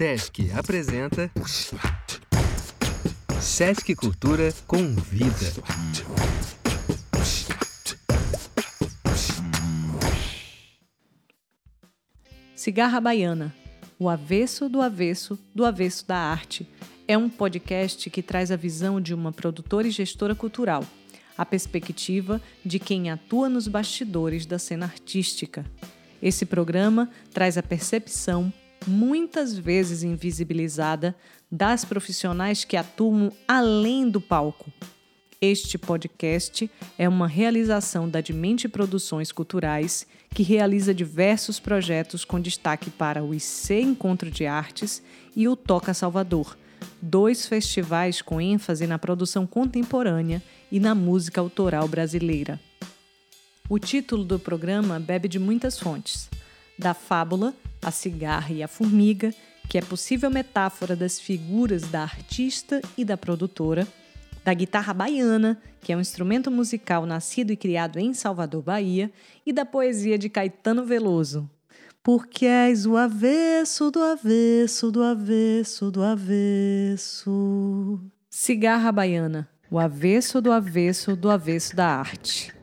Sesc apresenta Sesc Cultura Convida. Cigarra Baiana, o avesso do avesso do avesso da arte. É um podcast que traz a visão de uma produtora e gestora cultural, a perspectiva de quem atua nos bastidores da cena artística. Esse programa traz a percepção, muitas vezes invisibilizada, das profissionais que atuam além do palco. Este podcast é uma realização da Dimente Produções Culturais, que realiza diversos projetos com destaque para o IC Encontro de Artes e o Toca Salvador, dois festivais com ênfase na produção contemporânea e na música autoral brasileira. O título do programa bebe de muitas fontes, da fábula A Cigarra e a Formiga, que é possível metáfora das figuras da artista e da produtora, da guitarra baiana, que é um instrumento musical nascido e criado em Salvador, Bahia, e da poesia de Caetano Veloso. Porque és o avesso do avesso do avesso do avesso. Cigarra baiana, o avesso do avesso do avesso da arte.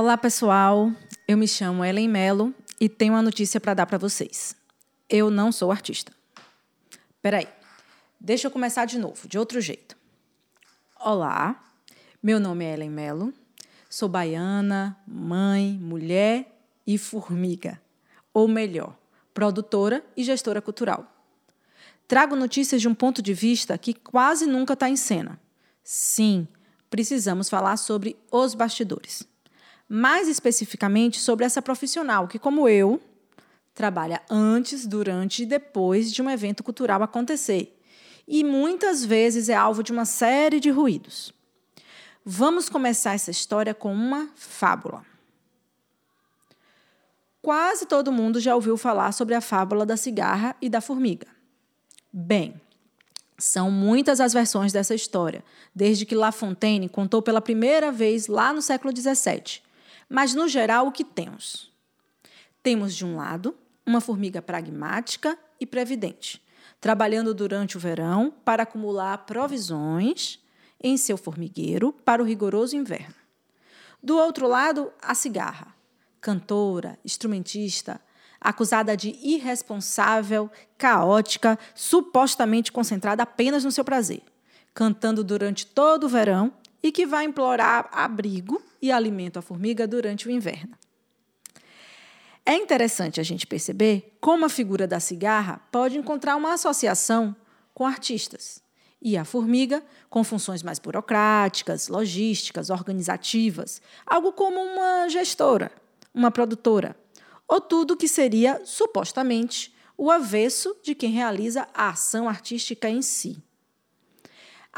Olá, pessoal. Eu me chamo Ellen Mello e tenho uma notícia para dar para vocês. Eu não sou artista. Peraí, deixa eu começar de novo, de outro jeito. Olá, meu nome é Ellen Mello, sou baiana, mãe, mulher e formiga. Ou melhor, produtora e gestora cultural. Trago notícias de um ponto de vista que quase nunca está em cena. Sim, precisamos falar sobre os bastidores mais especificamente sobre essa profissional que, como eu, trabalha antes, durante e depois de um evento cultural acontecer e muitas vezes é alvo de uma série de ruídos. Vamos começar essa história com uma fábula. Quase todo mundo já ouviu falar sobre a fábula da cigarra e da formiga. Bem, são muitas as versões dessa história, desde que La Fontaine contou pela primeira vez lá no século XVII, mas, no geral, o que temos? Temos, de um lado, uma formiga pragmática e previdente, trabalhando durante o verão para acumular provisões em seu formigueiro para o rigoroso inverno. Do outro lado, a cigarra, cantora, instrumentista, acusada de irresponsável, caótica, supostamente concentrada apenas no seu prazer, cantando durante todo o verão e que vai implorar abrigo e alimento à formiga durante o inverno. É interessante a gente perceber como a figura da cigarra pode encontrar uma associação com artistas e a formiga com funções mais burocráticas, logísticas, organizativas, algo como uma gestora, uma produtora, ou tudo que seria supostamente o avesso de quem realiza a ação artística em si.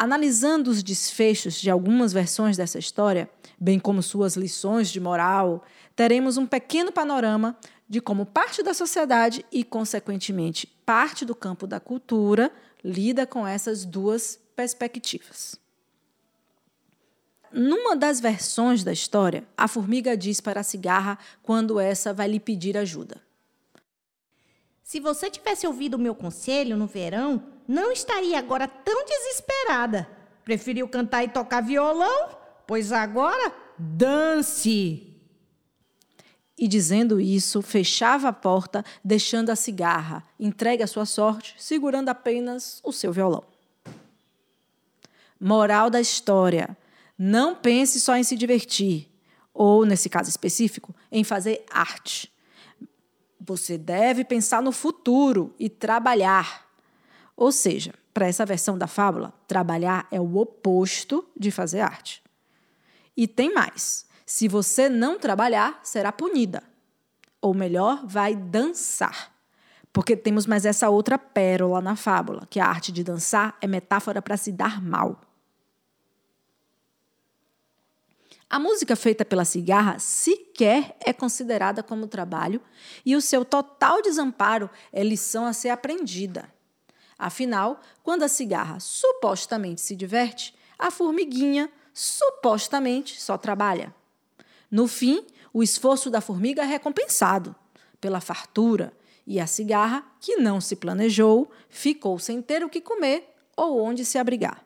Analisando os desfechos de algumas versões dessa história, bem como suas lições de moral, teremos um pequeno panorama de como parte da sociedade e, consequentemente, parte do campo da cultura lida com essas duas perspectivas. Numa das versões da história, a formiga diz para a cigarra quando essa vai lhe pedir ajuda: Se você tivesse ouvido o meu conselho no verão, não estaria agora tão desesperada. Preferiu cantar e tocar violão? Pois agora, dance! E dizendo isso, fechava a porta, deixando a cigarra, entregue à sua sorte, segurando apenas o seu violão. Moral da história: não pense só em se divertir, ou, nesse caso específico, em fazer arte. Você deve pensar no futuro e trabalhar. Ou seja, para essa versão da fábula, trabalhar é o oposto de fazer arte. E tem mais: se você não trabalhar, será punida. Ou melhor, vai dançar. Porque temos mais essa outra pérola na fábula, que a arte de dançar é metáfora para se dar mal. A música feita pela cigarra sequer é considerada como trabalho e o seu total desamparo é lição a ser aprendida. Afinal, quando a cigarra supostamente se diverte, a formiguinha supostamente só trabalha. No fim, o esforço da formiga é recompensado pela fartura e a cigarra, que não se planejou, ficou sem ter o que comer ou onde se abrigar.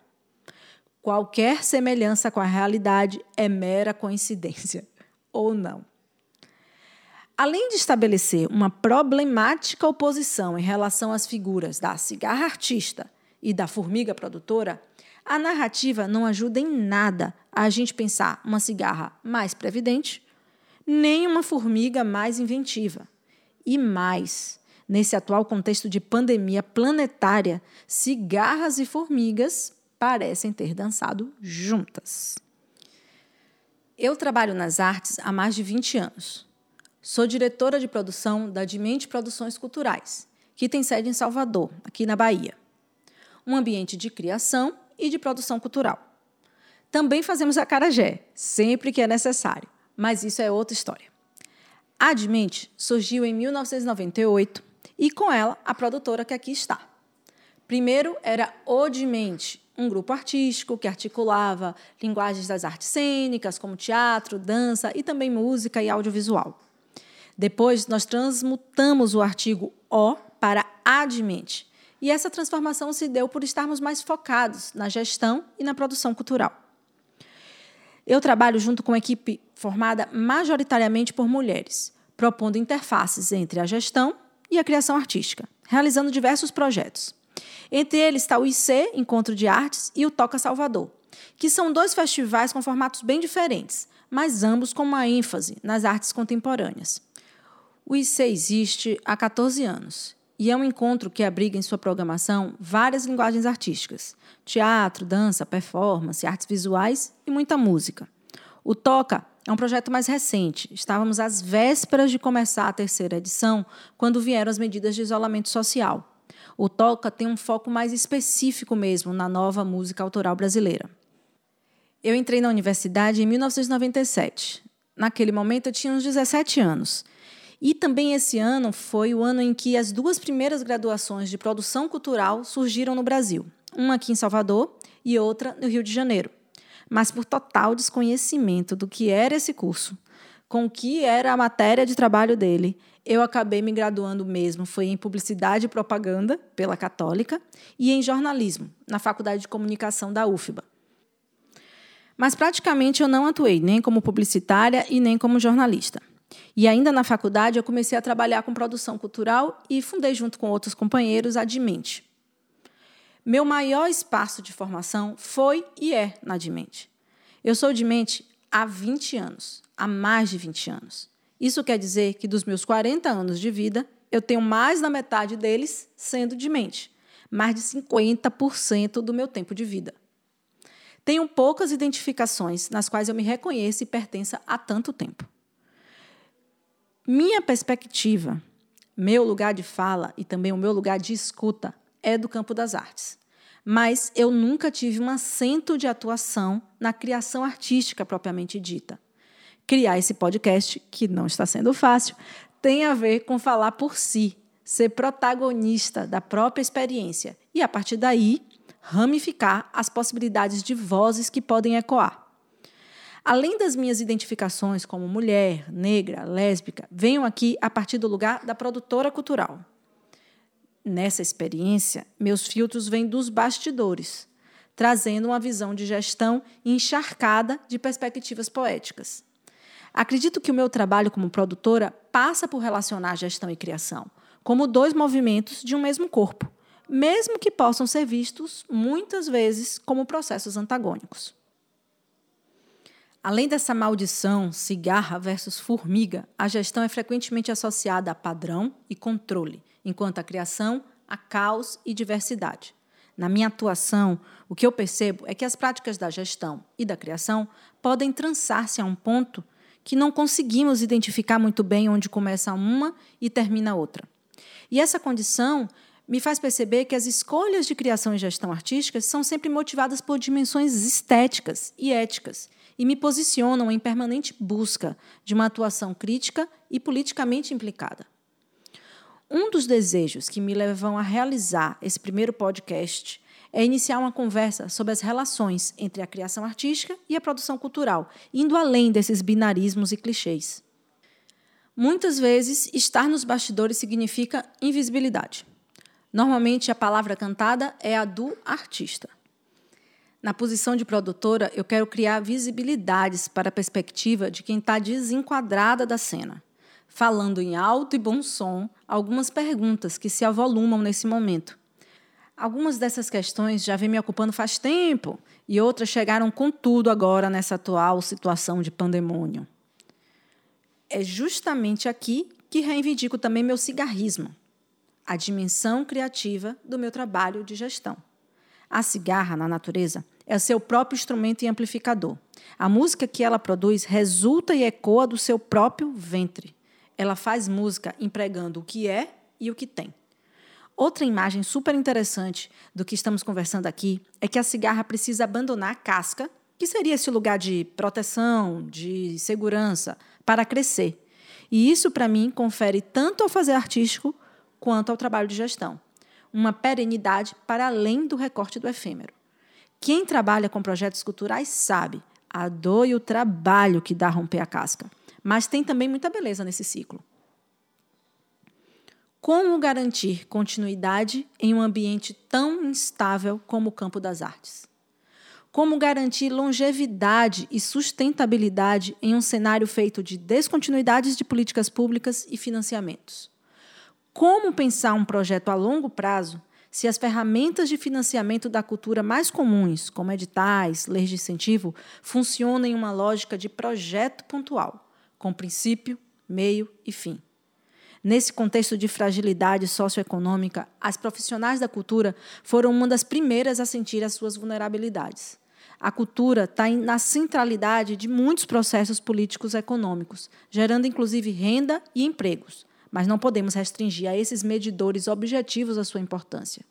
Qualquer semelhança com a realidade é mera coincidência, ou não. Além de estabelecer uma problemática oposição em relação às figuras da cigarra artista e da formiga produtora, a narrativa não ajuda em nada a gente pensar uma cigarra mais previdente, nem uma formiga mais inventiva. E mais, nesse atual contexto de pandemia planetária, cigarras e formigas parecem ter dançado juntas. Eu trabalho nas artes há mais de 20 anos. Sou diretora de produção da Dimente Produções Culturais, que tem sede em Salvador, aqui na Bahia. Um ambiente de criação e de produção cultural. Também fazemos acarajé, sempre que é necessário, mas isso é outra história. A Dimente surgiu em 1998 e com ela a produtora que aqui está. Primeiro era Odimente, um grupo artístico que articulava linguagens das artes cênicas, como teatro, dança e também música e audiovisual. Depois, nós transmutamos o artigo O para admente, e essa transformação se deu por estarmos mais focados na gestão e na produção cultural. Eu trabalho junto com uma equipe formada majoritariamente por mulheres, propondo interfaces entre a gestão e a criação artística, realizando diversos projetos. Entre eles está o IC, Encontro de Artes, e o Toca Salvador, que são dois festivais com formatos bem diferentes, mas ambos com uma ênfase nas artes contemporâneas. O IC existe há 14 anos e é um encontro que abriga em sua programação várias linguagens artísticas: teatro, dança, performance, artes visuais e muita música. O Toca é um projeto mais recente. Estávamos às vésperas de começar a terceira edição, quando vieram as medidas de isolamento social. O Toca tem um foco mais específico mesmo na nova música autoral brasileira. Eu entrei na universidade em 1997. Naquele momento eu tinha uns 17 anos. E também esse ano foi o ano em que as duas primeiras graduações de produção cultural surgiram no Brasil, uma aqui em Salvador e outra no Rio de Janeiro. Mas por total desconhecimento do que era esse curso, com o que era a matéria de trabalho dele eu acabei me graduando mesmo foi em publicidade e propaganda pela Católica e em jornalismo na Faculdade de Comunicação da UFBA. Mas praticamente eu não atuei nem como publicitária e nem como jornalista. E ainda na faculdade eu comecei a trabalhar com produção cultural e fundei junto com outros companheiros a Dimente. Meu maior espaço de formação foi e é na Dimente. Eu sou Dimente há 20 anos, há mais de 20 anos. Isso quer dizer que dos meus 40 anos de vida, eu tenho mais da metade deles sendo de mente, mais de 50% do meu tempo de vida. Tenho poucas identificações nas quais eu me reconheço e pertença há tanto tempo. Minha perspectiva, meu lugar de fala e também o meu lugar de escuta é do campo das artes. Mas eu nunca tive um assento de atuação na criação artística propriamente dita criar esse podcast, que não está sendo fácil, tem a ver com falar por si, ser protagonista da própria experiência e, a partir daí, ramificar as possibilidades de vozes que podem ecoar. Além das minhas identificações como mulher, negra, lésbica, venho aqui a partir do lugar da produtora cultural. Nessa experiência, meus filtros vêm dos bastidores, trazendo uma visão de gestão encharcada de perspectivas poéticas. Acredito que o meu trabalho como produtora passa por relacionar gestão e criação como dois movimentos de um mesmo corpo, mesmo que possam ser vistos muitas vezes como processos antagônicos. Além dessa maldição cigarra versus formiga, a gestão é frequentemente associada a padrão e controle, enquanto a criação a caos e diversidade. Na minha atuação, o que eu percebo é que as práticas da gestão e da criação podem trançar-se a um ponto que não conseguimos identificar muito bem onde começa uma e termina outra. E essa condição me faz perceber que as escolhas de criação e gestão artísticas são sempre motivadas por dimensões estéticas e éticas e me posicionam em permanente busca de uma atuação crítica e politicamente implicada. Um dos desejos que me levam a realizar esse primeiro podcast é iniciar uma conversa sobre as relações entre a criação artística e a produção cultural, indo além desses binarismos e clichês. Muitas vezes, estar nos bastidores significa invisibilidade. Normalmente, a palavra cantada é a do artista. Na posição de produtora, eu quero criar visibilidades para a perspectiva de quem está desenquadrada da cena, falando em alto e bom som algumas perguntas que se avolumam nesse momento. Algumas dessas questões já vêm me ocupando faz tempo e outras chegaram com tudo agora nessa atual situação de pandemônio. É justamente aqui que reivindico também meu cigarrismo a dimensão criativa do meu trabalho de gestão. A cigarra, na natureza, é seu próprio instrumento e amplificador. A música que ela produz resulta e ecoa do seu próprio ventre. Ela faz música empregando o que é e o que tem. Outra imagem super interessante do que estamos conversando aqui é que a cigarra precisa abandonar a casca, que seria esse lugar de proteção, de segurança, para crescer. E isso, para mim, confere tanto ao fazer artístico quanto ao trabalho de gestão. Uma perenidade para além do recorte do efêmero. Quem trabalha com projetos culturais sabe a dor e o trabalho que dá romper a casca. Mas tem também muita beleza nesse ciclo. Como garantir continuidade em um ambiente tão instável como o campo das artes? Como garantir longevidade e sustentabilidade em um cenário feito de descontinuidades de políticas públicas e financiamentos? Como pensar um projeto a longo prazo se as ferramentas de financiamento da cultura mais comuns, como editais, leis de incentivo, funcionam em uma lógica de projeto pontual, com princípio, meio e fim? Nesse contexto de fragilidade socioeconômica, as profissionais da cultura foram uma das primeiras a sentir as suas vulnerabilidades. A cultura está na centralidade de muitos processos políticos econômicos, gerando inclusive renda e empregos mas não podemos restringir a esses medidores objetivos a sua importância.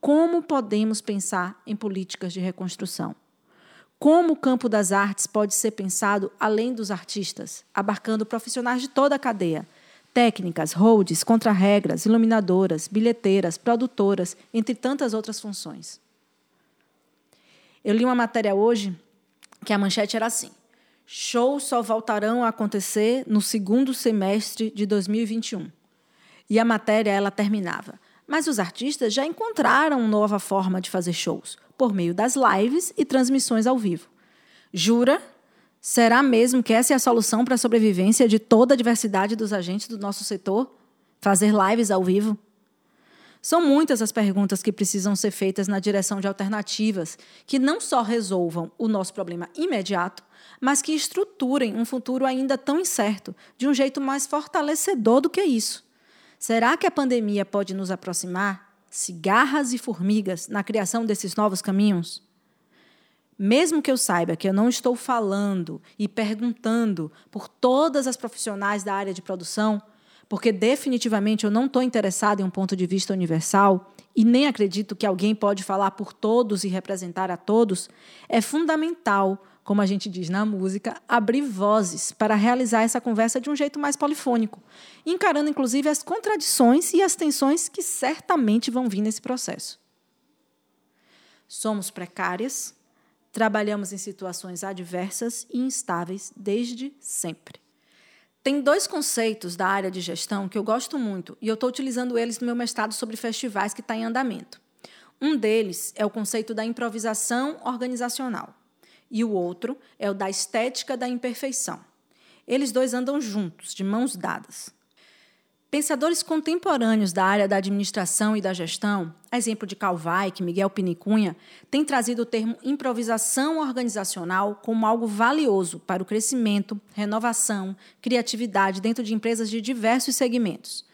Como podemos pensar em políticas de reconstrução? Como o campo das artes pode ser pensado além dos artistas, abarcando profissionais de toda a cadeia, técnicas, holds, contrarregras, iluminadoras, bilheteiras, produtoras, entre tantas outras funções? Eu li uma matéria hoje que a manchete era assim: Shows só voltarão a acontecer no segundo semestre de 2021. E a matéria ela terminava. Mas os artistas já encontraram nova forma de fazer shows, por meio das lives e transmissões ao vivo. Jura? Será mesmo que essa é a solução para a sobrevivência de toda a diversidade dos agentes do nosso setor? Fazer lives ao vivo? São muitas as perguntas que precisam ser feitas na direção de alternativas que não só resolvam o nosso problema imediato, mas que estruturem um futuro ainda tão incerto, de um jeito mais fortalecedor do que isso. Será que a pandemia pode nos aproximar, cigarras e formigas, na criação desses novos caminhos? Mesmo que eu saiba que eu não estou falando e perguntando por todas as profissionais da área de produção, porque definitivamente eu não estou interessado em um ponto de vista universal e nem acredito que alguém pode falar por todos e representar a todos, é fundamental, como a gente diz na música, abrir vozes para realizar essa conversa de um jeito mais polifônico, encarando inclusive as contradições e as tensões que certamente vão vir nesse processo. Somos precárias, trabalhamos em situações adversas e instáveis desde sempre. Tem dois conceitos da área de gestão que eu gosto muito e eu estou utilizando eles no meu mestrado sobre festivais que está em andamento. Um deles é o conceito da improvisação organizacional e o outro é o da estética da imperfeição. Eles dois andam juntos, de mãos dadas. Pensadores contemporâneos da área da administração e da gestão, a exemplo de Calvaic, Miguel Pinicunha, têm trazido o termo improvisação organizacional como algo valioso para o crescimento, renovação, criatividade dentro de empresas de diversos segmentos.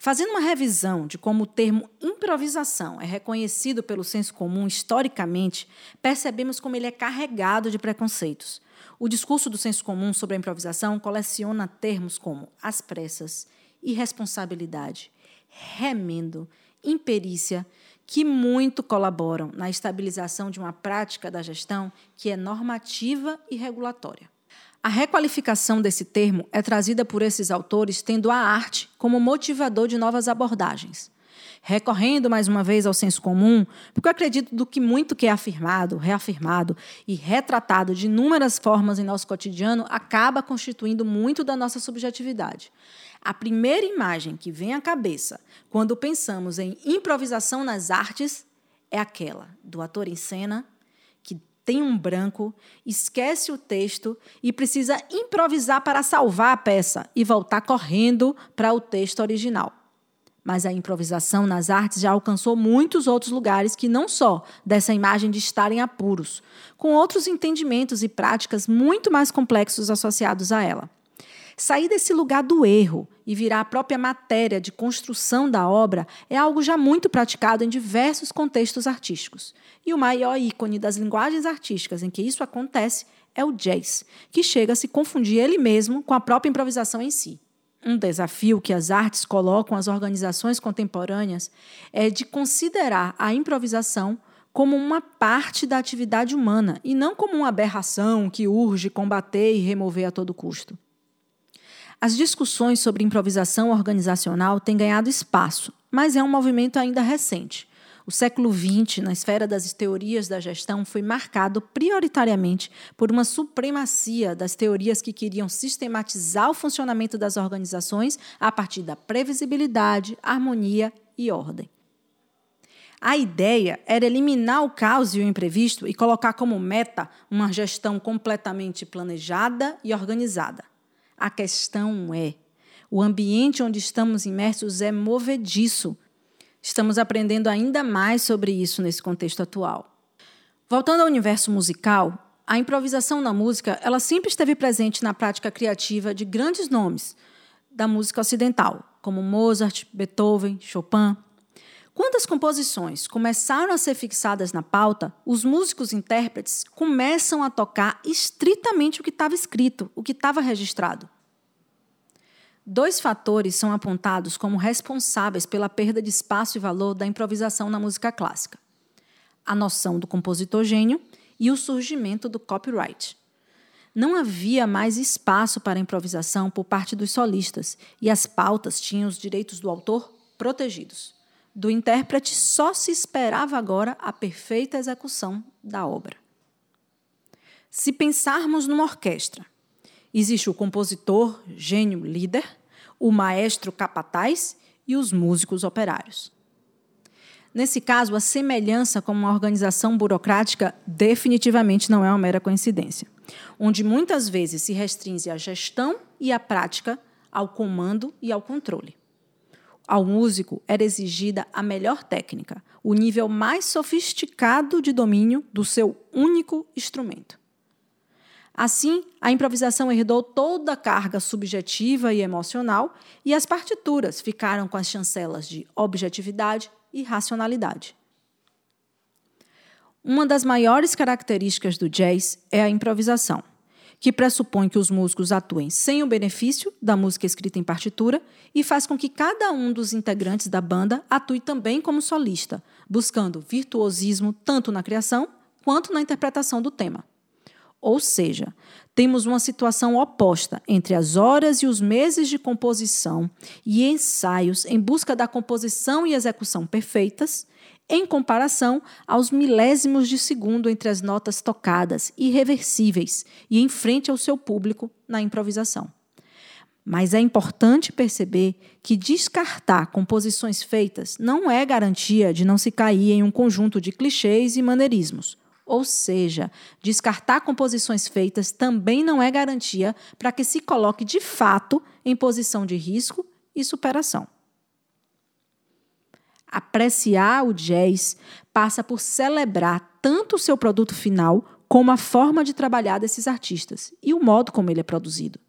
Fazendo uma revisão de como o termo improvisação é reconhecido pelo senso comum historicamente, percebemos como ele é carregado de preconceitos. O discurso do senso comum sobre a improvisação coleciona termos como as pressas, irresponsabilidade, remendo, imperícia, que muito colaboram na estabilização de uma prática da gestão que é normativa e regulatória. A requalificação desse termo é trazida por esses autores tendo a arte como motivador de novas abordagens. Recorrendo mais uma vez ao senso comum, porque eu acredito do que muito que é afirmado, reafirmado e retratado de inúmeras formas em nosso cotidiano acaba constituindo muito da nossa subjetividade. A primeira imagem que vem à cabeça quando pensamos em improvisação nas artes é aquela do ator em cena que tem um branco, esquece o texto e precisa improvisar para salvar a peça e voltar correndo para o texto original. Mas a improvisação nas artes já alcançou muitos outros lugares que não só dessa imagem de estar em apuros, com outros entendimentos e práticas muito mais complexos associados a ela. Sair desse lugar do erro e virar a própria matéria de construção da obra é algo já muito praticado em diversos contextos artísticos. E o maior ícone das linguagens artísticas em que isso acontece é o jazz, que chega a se confundir ele mesmo com a própria improvisação em si. Um desafio que as artes colocam às organizações contemporâneas é de considerar a improvisação como uma parte da atividade humana e não como uma aberração que urge combater e remover a todo custo. As discussões sobre improvisação organizacional têm ganhado espaço, mas é um movimento ainda recente. O século XX, na esfera das teorias da gestão, foi marcado prioritariamente por uma supremacia das teorias que queriam sistematizar o funcionamento das organizações a partir da previsibilidade, harmonia e ordem. A ideia era eliminar o caos e o imprevisto e colocar como meta uma gestão completamente planejada e organizada. A questão é: o ambiente onde estamos imersos é movediço. Estamos aprendendo ainda mais sobre isso nesse contexto atual. Voltando ao universo musical, a improvisação na música ela sempre esteve presente na prática criativa de grandes nomes da música ocidental, como Mozart, Beethoven, Chopin. Quando as composições começaram a ser fixadas na pauta, os músicos intérpretes começam a tocar estritamente o que estava escrito, o que estava registrado. Dois fatores são apontados como responsáveis pela perda de espaço e valor da improvisação na música clássica: a noção do compositor gênio e o surgimento do copyright. Não havia mais espaço para improvisação por parte dos solistas e as pautas tinham os direitos do autor protegidos. Do intérprete só se esperava agora a perfeita execução da obra. Se pensarmos numa orquestra, Existe o compositor, gênio, líder, o maestro capataz e os músicos operários. Nesse caso, a semelhança com uma organização burocrática definitivamente não é uma mera coincidência, onde muitas vezes se restringe a gestão e a prática ao comando e ao controle. Ao músico era exigida a melhor técnica, o nível mais sofisticado de domínio do seu único instrumento. Assim, a improvisação herdou toda a carga subjetiva e emocional, e as partituras ficaram com as chancelas de objetividade e racionalidade. Uma das maiores características do jazz é a improvisação, que pressupõe que os músicos atuem sem o benefício da música escrita em partitura e faz com que cada um dos integrantes da banda atue também como solista, buscando virtuosismo tanto na criação quanto na interpretação do tema. Ou seja, temos uma situação oposta entre as horas e os meses de composição e ensaios em busca da composição e execução perfeitas, em comparação aos milésimos de segundo entre as notas tocadas, irreversíveis e em frente ao seu público na improvisação. Mas é importante perceber que descartar composições feitas não é garantia de não se cair em um conjunto de clichês e maneirismos. Ou seja, descartar composições feitas também não é garantia para que se coloque de fato em posição de risco e superação. Apreciar o jazz passa por celebrar tanto o seu produto final como a forma de trabalhar desses artistas e o modo como ele é produzido.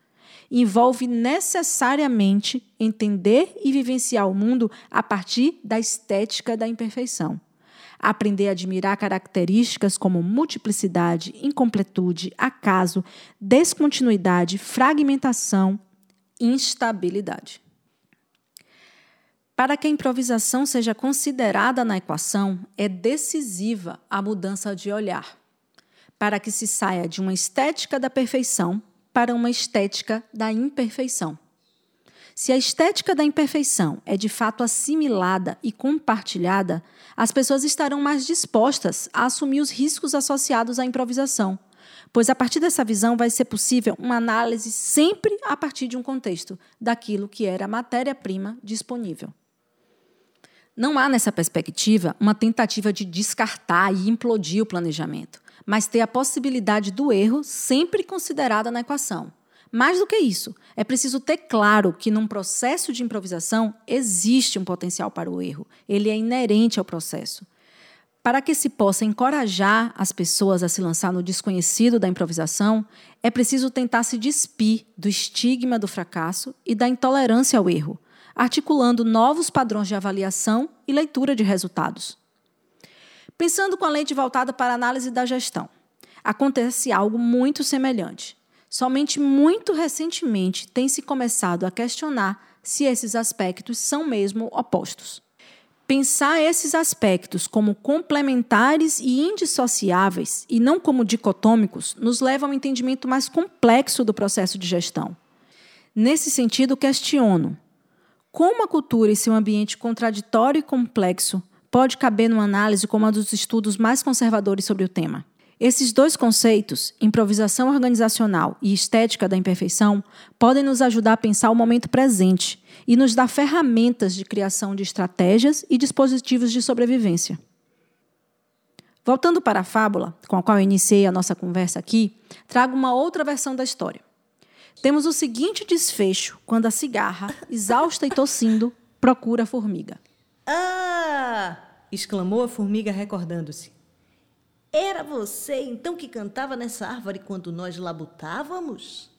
Envolve necessariamente entender e vivenciar o mundo a partir da estética da imperfeição aprender a admirar características como multiplicidade, incompletude, acaso, descontinuidade, fragmentação, instabilidade. Para que a improvisação seja considerada na equação, é decisiva a mudança de olhar, para que se saia de uma estética da perfeição para uma estética da imperfeição. Se a estética da imperfeição é de fato assimilada e compartilhada, as pessoas estarão mais dispostas a assumir os riscos associados à improvisação, pois a partir dessa visão vai ser possível uma análise sempre a partir de um contexto, daquilo que era a matéria-prima disponível. Não há nessa perspectiva uma tentativa de descartar e implodir o planejamento, mas ter a possibilidade do erro sempre considerada na equação. Mais do que isso, é preciso ter claro que num processo de improvisação existe um potencial para o erro. Ele é inerente ao processo. Para que se possa encorajar as pessoas a se lançar no desconhecido da improvisação, é preciso tentar se despir do estigma do fracasso e da intolerância ao erro, articulando novos padrões de avaliação e leitura de resultados. Pensando com a lente voltada para a análise da gestão, acontece algo muito semelhante. Somente muito recentemente tem se começado a questionar se esses aspectos são mesmo opostos. Pensar esses aspectos como complementares e indissociáveis e não como dicotômicos nos leva a um entendimento mais complexo do processo de gestão. Nesse sentido, questiono: como a cultura e seu ambiente contraditório e complexo pode caber numa análise como a dos estudos mais conservadores sobre o tema? Esses dois conceitos, improvisação organizacional e estética da imperfeição, podem nos ajudar a pensar o momento presente e nos dar ferramentas de criação de estratégias e dispositivos de sobrevivência. Voltando para a fábula, com a qual eu iniciei a nossa conversa aqui, trago uma outra versão da história. Temos o seguinte desfecho quando a cigarra, exausta e tossindo, procura a formiga. Ah! exclamou a formiga recordando-se. Era você então que cantava nessa árvore quando nós labutávamos?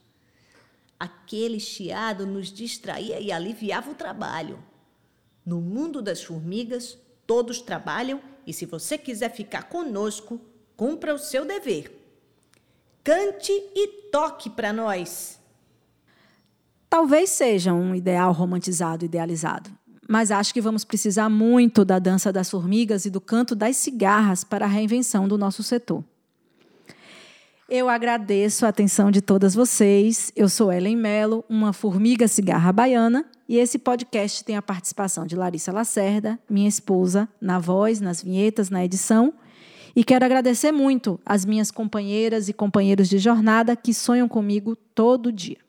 Aquele chiado nos distraía e aliviava o trabalho. No mundo das formigas, todos trabalham e se você quiser ficar conosco, cumpra o seu dever. Cante e toque para nós. Talvez seja um ideal romantizado, idealizado, mas acho que vamos precisar muito da dança das formigas e do canto das cigarras para a reinvenção do nosso setor. Eu agradeço a atenção de todas vocês. Eu sou Ellen Mello, uma formiga cigarra baiana, e esse podcast tem a participação de Larissa Lacerda, minha esposa, na voz, nas vinhetas, na edição. E quero agradecer muito às minhas companheiras e companheiros de jornada que sonham comigo todo dia.